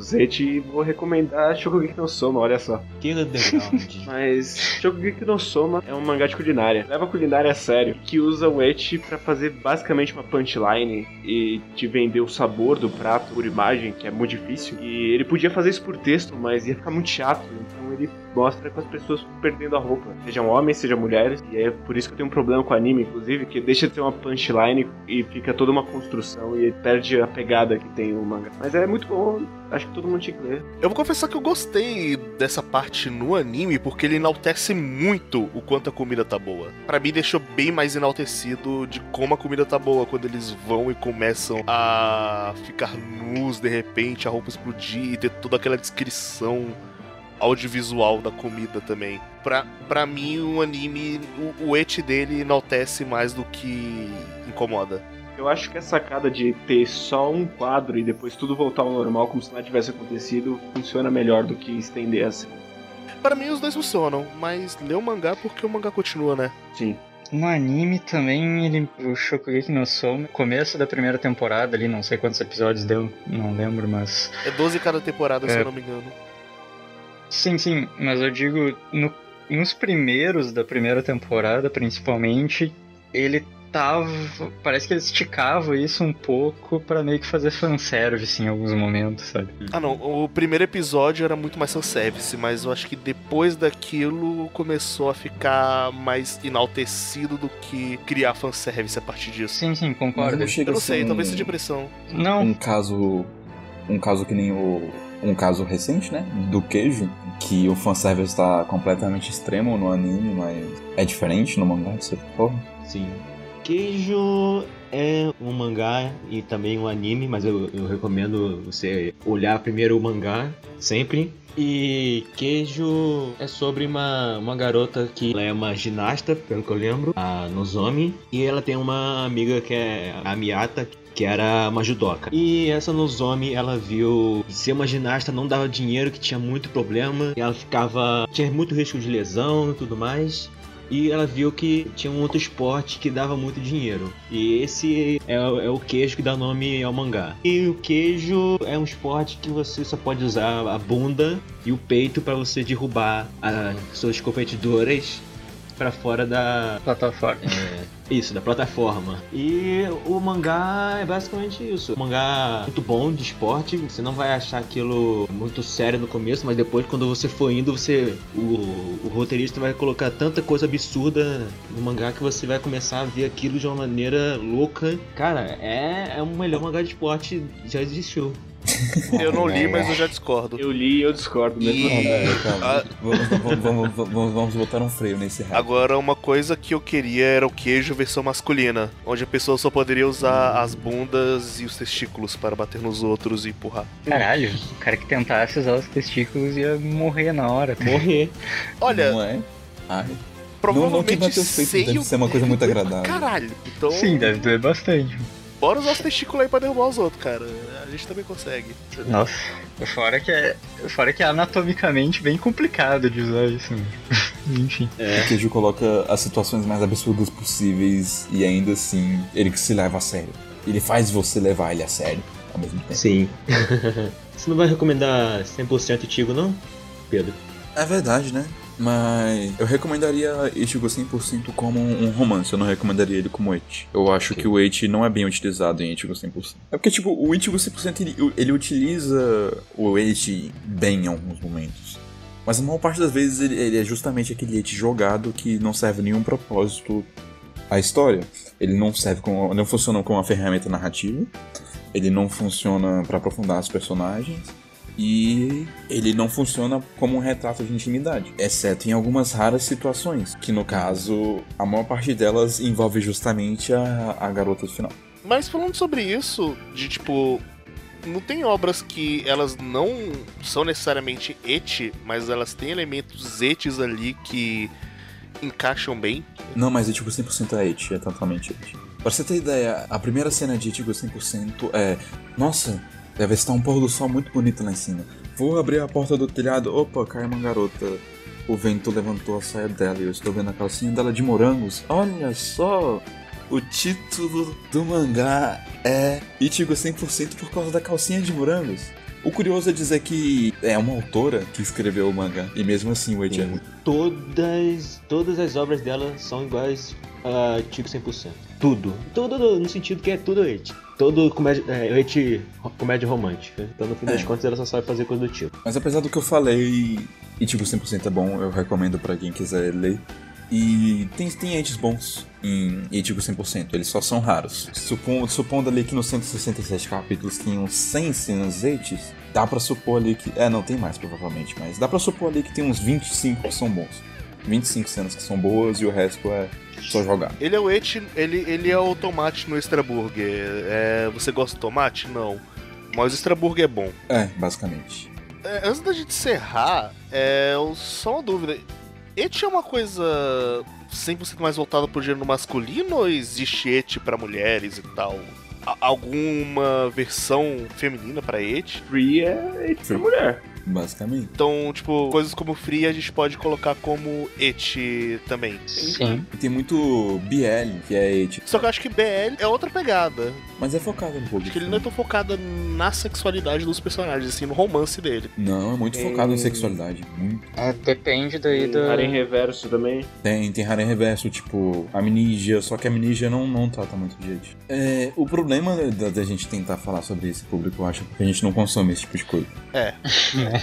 Speaker 4: Zete e vou recomendar Shokugeki no Soma, olha só.
Speaker 5: Que underground.
Speaker 4: Mas Shokugeki no Soma é um mangá de culinária. Leva a culinária a sério, que usa o eti para fazer basicamente uma punchline e te vender o sabor do prato por imagem, que é muito difícil. E ele podia fazer isso por texto, mas ia ficar muito chato. Então ele mostra com as pessoas perdendo a roupa, sejam homens, sejam mulheres. E é por isso que eu tenho um problema com anime, inclusive, que deixa de ser uma punchline e fica toda uma construção e perde a pegada que tem o mangá. Mas é muito bom, acho que todo mundo tinha que ler.
Speaker 1: Eu vou confessar que eu gostei dessa parte no anime porque ele enaltece muito o quanto a comida tá boa. Para mim deixou bem mais enaltecido de como a comida tá boa quando eles vão e começam a ficar nus de repente, a roupa explodir e ter toda aquela descrição audiovisual da comida também. Pra, pra mim, o anime, o, o et dele enaltece mais do que incomoda.
Speaker 4: Eu acho que a sacada de ter só um quadro e depois tudo voltar ao normal como se nada tivesse acontecido funciona melhor do que estender assim.
Speaker 1: Para mim os dois funcionam, mas lê o mangá porque o mangá continua, né?
Speaker 4: Sim.
Speaker 2: No anime também, ele, o Shokugeki no Soma, começo da primeira temporada ali, não sei quantos episódios deu, não lembro, mas...
Speaker 1: É 12 cada temporada, é. se eu não me engano.
Speaker 2: Sim, sim, mas eu digo, no, nos primeiros da primeira temporada, principalmente, ele tava. Parece que eles esticavam isso um pouco para meio que fazer fanservice em alguns momentos, sabe?
Speaker 1: Ah, não. O primeiro episódio era muito mais fanservice, mas eu acho que depois daquilo começou a ficar mais enaltecido do que criar fanservice a partir disso.
Speaker 2: Sim, sim, concordo.
Speaker 1: eu não sei, talvez seja pressão.
Speaker 2: Não.
Speaker 3: Um caso. Um caso que nem o. Um caso recente, né? Do queijo, que o fanservice está completamente extremo no anime, mas é diferente no mangá, de certa forma.
Speaker 5: Sim. Queijo é um mangá e também um anime, mas eu, eu recomendo você olhar primeiro o mangá, sempre. E Queijo é sobre uma, uma garota que é uma ginasta, pelo que eu lembro, a Nozomi. E ela tem uma amiga que é a Miata, que era uma judoca. E essa Nozomi, ela viu ser uma ginasta não dava dinheiro, que tinha muito problema. Ela ficava. tinha muito risco de lesão e tudo mais e ela viu que tinha um outro esporte que dava muito dinheiro. E esse é, é, o queijo que dá nome ao mangá. E o queijo é um esporte que você só pode usar a bunda e o peito para você derrubar as suas competidoras para fora da
Speaker 2: plataforma.
Speaker 5: É, isso, da plataforma. E o mangá é basicamente isso. Um mangá muito bom de esporte. Você não vai achar aquilo muito sério no começo, mas depois, quando você for indo, você. O, o roteirista vai colocar tanta coisa absurda no mangá que você vai começar a ver aquilo de uma maneira louca. Cara, é, é o melhor mangá de esporte que já existiu.
Speaker 1: Eu não li, mas eu já discordo.
Speaker 4: Eu li e eu discordo mesmo.
Speaker 3: É, calma. Vamos, vamos, vamos, vamos, vamos botar um freio nesse raio.
Speaker 1: Agora, uma coisa que eu queria era o queijo versão masculina, onde a pessoa só poderia usar as bundas e os testículos para bater nos outros e empurrar.
Speaker 2: Caralho, o cara que tentasse usar os testículos ia morrer na hora.
Speaker 5: Morrer.
Speaker 1: Olha,
Speaker 3: Não é? Ai.
Speaker 1: provavelmente
Speaker 3: não que peitos
Speaker 1: seio
Speaker 3: deve ser uma coisa muito agradável.
Speaker 1: Caralho, então
Speaker 2: Sim, deve doer bastante.
Speaker 1: Bora usar os testículos aí pra derrubar os outros, cara. A gente também consegue.
Speaker 2: Nossa, fora que é, fora que é anatomicamente bem complicado de usar isso. né? Enfim.
Speaker 5: É.
Speaker 3: O queijo coloca as situações mais absurdas possíveis e ainda assim ele que se leva a sério. Ele faz você levar ele a sério ao mesmo tempo.
Speaker 5: Sim. Você não vai recomendar 100% Tigo, não, Pedro?
Speaker 3: É verdade, né? Mas eu recomendaria Ichigo 100% como um romance, eu não recomendaria ele como Eti. Eu acho que o Eti não é bem utilizado em Ichigo 100%. É porque, tipo, o Ichigo 100% ele, ele utiliza o Eti bem em alguns momentos. Mas a maior parte das vezes ele, ele é justamente aquele Eti jogado que não serve nenhum propósito à história. Ele não serve como. não funciona como uma ferramenta narrativa. Ele não funciona pra aprofundar os personagens. E ele não funciona como um retrato de intimidade, exceto em algumas raras situações, que no caso, a maior parte delas envolve justamente a, a garota do final.
Speaker 1: Mas falando sobre isso, de tipo. Não tem obras que elas não são necessariamente eti, mas elas têm elementos etes ali que encaixam bem.
Speaker 3: Não, mas Ichigo 100% é Eti, é totalmente Eti. Pra você ter ideia, a primeira cena de Ichigo 100% é... Nossa, deve estar um pôr do sol muito bonito lá em cima. Vou abrir a porta do telhado, opa, cai uma garota. O vento levantou a saia dela e eu estou vendo a calcinha dela de morangos. Olha só! O título do mangá é Ichigo 100% por causa da calcinha de morangos. O curioso é dizer que é uma autora que escreveu o mangá, e mesmo assim o Eti é ruim.
Speaker 5: Todas, todas as obras dela são iguais a Tigo 100%. Tudo. Tudo no, sentido que é tudo Eti. Todo comédia, é, comédia romântica. Então no fim das
Speaker 3: É.
Speaker 5: contas ela só sabe fazer coisa do tipo.
Speaker 3: Mas apesar do que eu falei, Ichigo 100% é bom, eu recomendo pra quem quiser ler. E tem, tem entes bons em Ichigo 100%, eles só são raros. Supondo, supondo ali que nos 167 capítulos tem uns 100 cenas entes, dá pra supor ali que... É, não, tem mais provavelmente, mas dá pra supor ali que tem uns 25 que são bons. 25 cenas que são boas e o resto é só jogar.
Speaker 1: Ele é o eti, ele, ele é o tomate no extra burger. É, você gosta de tomate? Não. Mas o extra burger é bom.
Speaker 3: É, basicamente.
Speaker 1: É, antes da gente encerrar, é, só uma dúvida. Eti é uma coisa 100% mais voltada pro gênero masculino ou existe eti pra mulheres e tal? A- alguma versão feminina pra eti?
Speaker 4: Free é eti pra mulher.
Speaker 3: Basicamente.
Speaker 1: Então, tipo, coisas como free a gente pode colocar como eti também.
Speaker 2: Sim.
Speaker 3: E tem muito BL, que é Eti,
Speaker 1: Só que eu acho que BL é outra pegada.
Speaker 3: mas é focado no público.
Speaker 1: Acho que ele não é tão focado na sexualidade dos personagens, assim, no romance dele.
Speaker 3: Não, é muito focado em sexualidade. Muito.
Speaker 2: É, depende daí
Speaker 4: Tem
Speaker 2: do.
Speaker 4: Harem reverso também.
Speaker 3: Tem, tem Harem Reverso, tipo, Amnesia, só que Amnesia não, não trata muito de gente. É, o problema da, da gente tentar falar sobre esse público, eu acho, é porque a gente não consome esse tipo de coisa.
Speaker 1: É.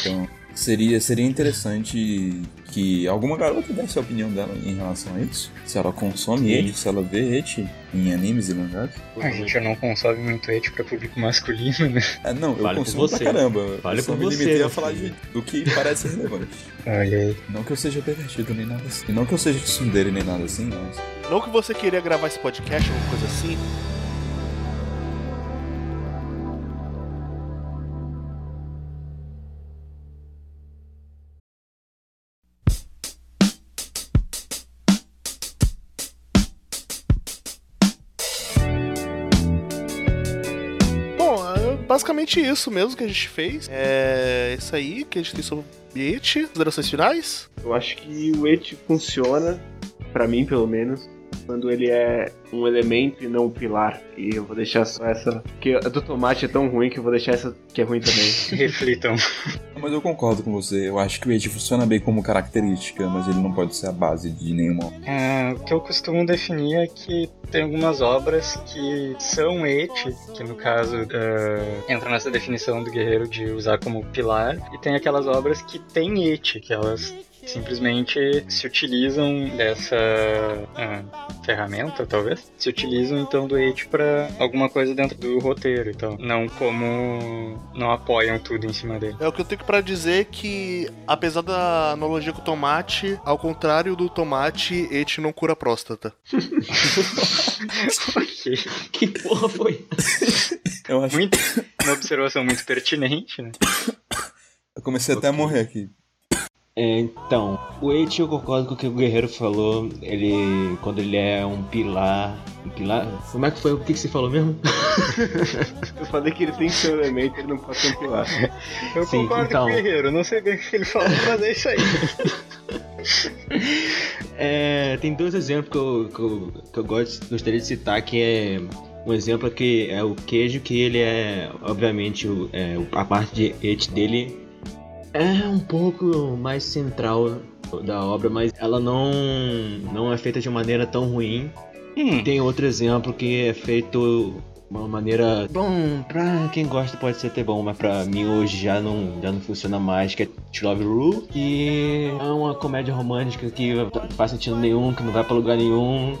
Speaker 3: Então, seria, seria interessante que alguma garota desse a opinião dela em relação a isso. Se ela consome Eti, se ela vê Eti em animes e mangás.
Speaker 2: A gente não consome muito eti pra público masculino, né?
Speaker 3: É, não, eu
Speaker 5: Vale
Speaker 3: consumo pra
Speaker 5: você.
Speaker 3: caramba.
Speaker 5: Vale
Speaker 3: eu só me
Speaker 5: você,
Speaker 3: limitei a falar de, do que parece relevante.
Speaker 2: Olha aí.
Speaker 3: Não que eu seja pervertido nem nada assim. E não que eu seja tsundere nem nada assim, mas...
Speaker 1: Não que você queria gravar esse podcast ou alguma coisa assim. Basicamente isso mesmo que a gente fez. É isso aí que a gente tem sobre It. Considerações finais?
Speaker 4: Eu acho que o eti funciona, pra mim pelo menos, quando ele é um elemento e não um pilar. E eu vou deixar só essa. Porque a do tomate é tão ruim que eu vou deixar essa que é ruim também.
Speaker 2: Reflitam.
Speaker 3: Mas eu concordo com você. Eu acho que o Age funciona bem como característica, mas ele não pode ser a base de nenhuma.
Speaker 2: É, o que eu costumo definir é que tem algumas obras que são eti, que no caso é, entra nessa definição do guerreiro de usar como pilar, e tem aquelas obras que têm eti, que elas Simplesmente se utilizam dessa ah, ferramenta, talvez. Se utilizam então do hate para alguma coisa dentro do roteiro, então. Não como. Não apoiam tudo em cima dele.
Speaker 1: É o que eu tenho pra dizer que, apesar da analogia com o tomate, ao contrário do tomate, hate não cura a próstata.
Speaker 2: ok.
Speaker 5: Que porra foi?
Speaker 3: Eu acho
Speaker 2: Muito, uma observação muito pertinente, né?
Speaker 3: Eu comecei até a morrer aqui.
Speaker 5: É, então, o Eight eu concordo com o que o Guerreiro falou. Ele. Quando ele é um pilar. Um pilar. Como é que foi? O que, que você falou mesmo?
Speaker 4: Eu falei que ele tem que ser um elemento, ele não pode ser um pilar.
Speaker 2: Eu
Speaker 5: Sim,
Speaker 2: concordo
Speaker 5: então.
Speaker 2: com o Guerreiro, não sei bem o que ele falou, mas é isso aí.
Speaker 5: É, tem dois exemplos que eu, que eu, que eu gosto, gostaria de citar, que é um exemplo que é o queijo, que ele é, obviamente, o- é, a parte de et dele é um pouco mais central da obra, mas ela não, não é feita de maneira tão ruim.
Speaker 2: Hum,
Speaker 5: Tem outro exemplo que é feito de uma maneira bom pra quem gosta pode ser até bom, mas pra mim hoje já não, já não funciona mais, que é To Love Ru, que é uma comédia romântica que não faz sentido nenhum, que não vai pra lugar nenhum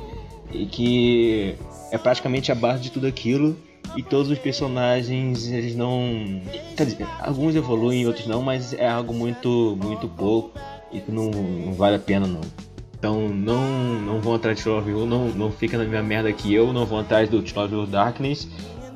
Speaker 5: e que é praticamente a base de tudo aquilo. E todos os personagens, eles não. Quer dizer, alguns evoluem, outros não, mas é algo muito, muito pouco e que não, não vale a pena não. Então não, não vão atrás de You, não, não fica na mesma merda que eu, não vão atrás do You Darkness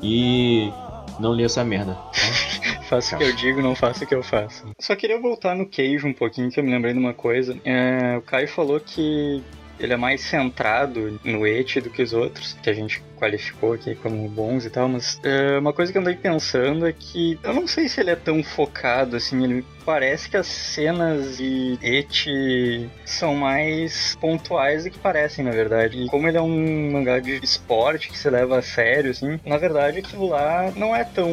Speaker 5: e não lê essa merda. tá?
Speaker 2: faço o que eu digo, não faço o que eu faço. Só queria voltar no queijo um pouquinho, que eu me lembrei de uma coisa. É, o Caio falou que ele é mais centrado no et do que os outros, que a gente qualificou aqui como bons e tal, mas é, uma coisa que eu andei pensando é que eu não sei se ele é tão focado assim, ele parece que as cenas de et são mais pontuais do que parecem, na verdade. E como ele é um mangá de esporte que se leva a sério, assim, na verdade aquilo lá não é tão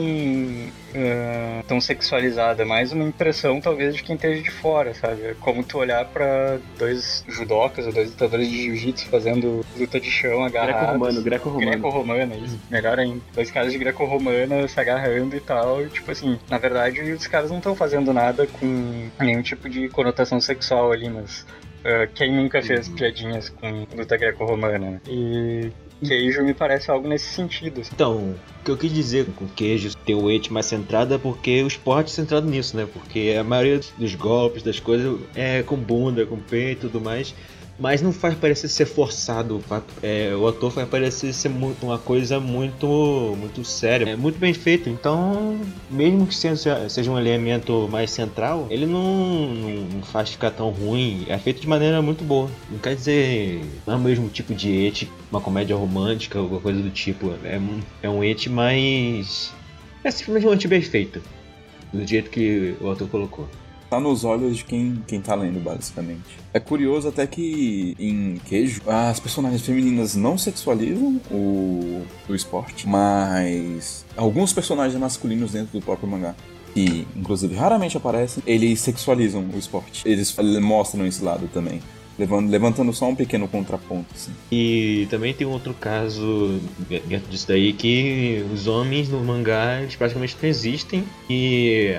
Speaker 2: ah, tão sexualizado, é mais uma impressão talvez de quem esteja de fora, sabe? É como tu olhar pra dois judocas ou dois lutadores de jiu-jitsu fazendo luta de chão agarrados.
Speaker 4: Greco-romano, greco-romano.
Speaker 2: Greco-romana, isso. Melhor ainda. Dois caras de greco-romana se agarrando e tal. E, tipo assim, na verdade, os caras não estão fazendo nada com nenhum tipo de conotação sexual ali, mas. ah, quem nunca fez piadinhas com luta greco-romana? né? E. Queijo me parece algo nesse sentido. assim.
Speaker 5: Então, o que eu quis dizer com queijo ter o weight mais centrado é porque o esporte é centrado nisso, né? Porque a maioria dos golpes, das coisas, é com bunda, com peito e tudo mais. Mas não faz parecer ser forçado. é, o ator faz parecer ser uma coisa muito muito séria. É muito bem feito. Então, mesmo que seja, um elemento mais central, ele não, não, faz ficar tão ruim. É feito de maneira muito boa. Não quer dizer não é o mesmo tipo de et, uma comédia romântica, alguma coisa do tipo. É, um- é um et mais. É simplesmente bem feito. Do jeito que o autor colocou.
Speaker 3: Tá nos olhos de quem, quem tá lendo, basicamente. É curioso até que em Queijo, as personagens femininas não sexualizam o, o esporte, mas alguns personagens masculinos dentro do próprio mangá, que inclusive raramente aparecem, eles sexualizam o esporte. Eles mostram esse lado também. Levantando só um pequeno contraponto, assim.
Speaker 5: E também tem outro caso disso daí que os homens no mangá praticamente não existem e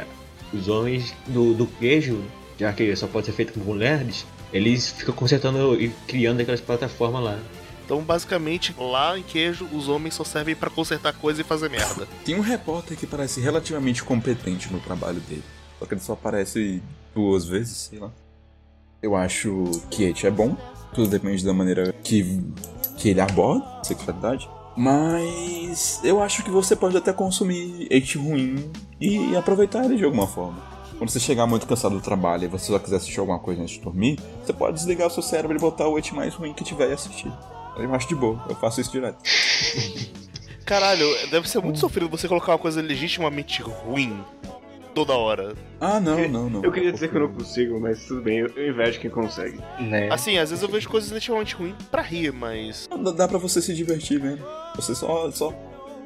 Speaker 5: os homens do, do queijo, já que só pode ser feito por mulheres, eles ficam consertando e criando aquelas plataformas lá.
Speaker 1: Então, basicamente, lá em queijo, os homens só servem pra consertar coisa e fazer merda.
Speaker 3: Tem um repórter que parece relativamente competente no trabalho dele. Só que ele só aparece duas vezes, sei lá. Eu acho que é bom. Tudo depende da maneira que, que ele aborda a sexualidade. Mas eu acho que você pode até consumir It ruim e aproveitar ele de alguma forma. Quando você chegar muito cansado do trabalho e você só quiser assistir alguma coisa antes de dormir, você pode desligar o seu cérebro e botar o It mais ruim que tiver e assistir. Eu acho de boa, eu faço isso direto.
Speaker 1: Caralho, deve ser muito sofrido você colocar uma coisa legitimamente ruim toda hora.
Speaker 3: Ah, não, não, não.
Speaker 4: Eu queria dizer que eu não consigo, mas tudo bem, eu, eu invejo quem consegue.
Speaker 2: Né?
Speaker 1: Assim, às vezes eu vejo coisas legitimamente ruins pra rir, mas.
Speaker 3: Dá, dá pra você se divertir vendo. Você só, só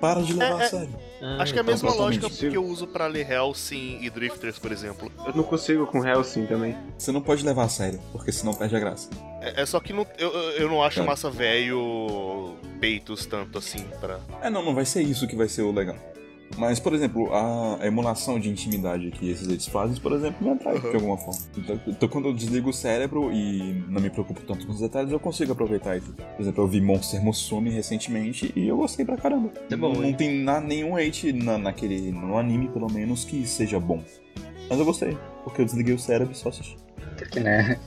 Speaker 3: para de levar
Speaker 1: É, é.
Speaker 3: a sério.
Speaker 1: Acho que é a mesma
Speaker 3: totalmente
Speaker 1: lógica que eu uso pra ler Hellsing e Drifters, por exemplo.
Speaker 4: Eu não consigo com Hellsing também.
Speaker 3: Você não pode levar a sério, porque senão perde a graça.
Speaker 1: É, é só que não- eu, eu não acho massa velho peitos tanto assim pra.
Speaker 3: É, não, não vai ser isso que vai ser o legal. Mas, por exemplo, a, emulação de intimidade que esses eles fazem, por exemplo, me atrai
Speaker 1: Uhum.
Speaker 3: de alguma forma. Então, então, quando eu desligo o cérebro e não me preocupo tanto com os detalhes, eu consigo aproveitar isso. Por exemplo, eu vi Monster Musume recentemente e eu gostei pra caramba.
Speaker 2: É bom,
Speaker 3: não
Speaker 2: hein?
Speaker 3: tem na, nenhum hate na, naquele, no anime, pelo menos, que seja bom. Mas eu gostei, porque eu desliguei o cérebro e só assisti.
Speaker 2: Porque, né?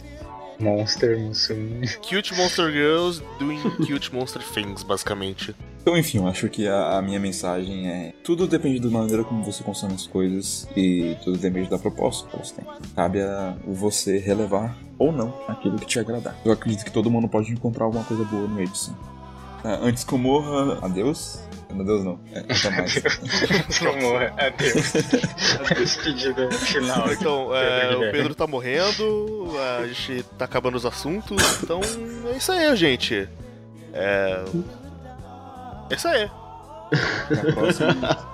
Speaker 2: Monster, Musume.
Speaker 1: Cute Monster Girls doing cute monster things, basicamente.
Speaker 3: Então, enfim, eu acho que a, a minha mensagem é: tudo depende da maneira como você consome as coisas e tudo depende da proposta que você tem. Cabe a você relevar ou não aquilo que te agradar. Eu acredito que todo mundo pode encontrar alguma coisa boa no meio disso. Ah, antes que eu morra, adeus. Adeus não, é, até mais.
Speaker 2: Como adeus. Despedida final.
Speaker 1: Então, é, o. Pedro tá morrendo, a gente tá acabando os assuntos, então é isso aí, gente. É. É isso aí.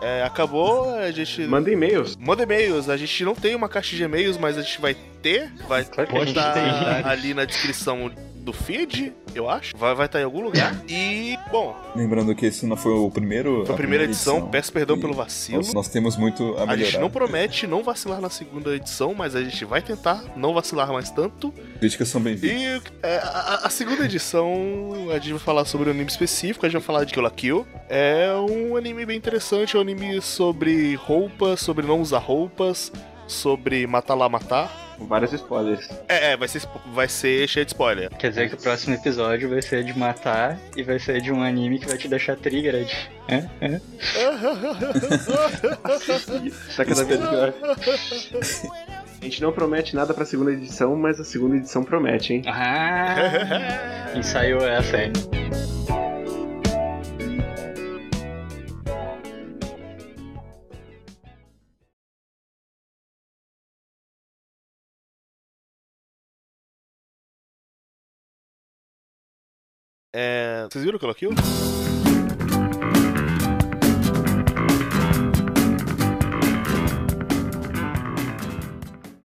Speaker 1: É, acabou, a gente.
Speaker 4: Manda e-mails.
Speaker 1: Manda e-mails, a gente não tem uma caixa de e-mails, mas a gente vai ter. Vai
Speaker 2: Claro tem.
Speaker 1: ali na descrição do feed, eu acho. Vai estar em algum lugar. E, bom,
Speaker 3: Lembrando que esse não foi o primeiro.
Speaker 1: foi a primeira edição, peço perdão
Speaker 3: E
Speaker 1: pelo vacilo.
Speaker 3: Nós, nós temos muito a melhorar.
Speaker 1: A gente não promete não vacilar na segunda edição, mas a gente vai tentar não vacilar mais tanto.
Speaker 3: Críticas são bem-vindas.
Speaker 1: E é, a, a- a segunda edição, a gente vai falar sobre um anime específico, a gente vai falar de Kill la Kill. É um anime bem interessante, é um anime sobre roupas, sobre não usar roupas, sobre matar lá, matar.
Speaker 4: Com vários spoilers.
Speaker 1: É, é, vai ser, vai ser cheio de spoiler.
Speaker 2: Quer dizer que o próximo episódio vai ser de matar e vai ser de um anime que vai te deixar triggered. É? É?
Speaker 4: Tá cada vez pior. A gente não promete nada pra segunda edição, mas a segunda edição promete, hein?
Speaker 2: Ah! Ensaiou essa, hein?
Speaker 1: É, vocês viram Kill la Kill?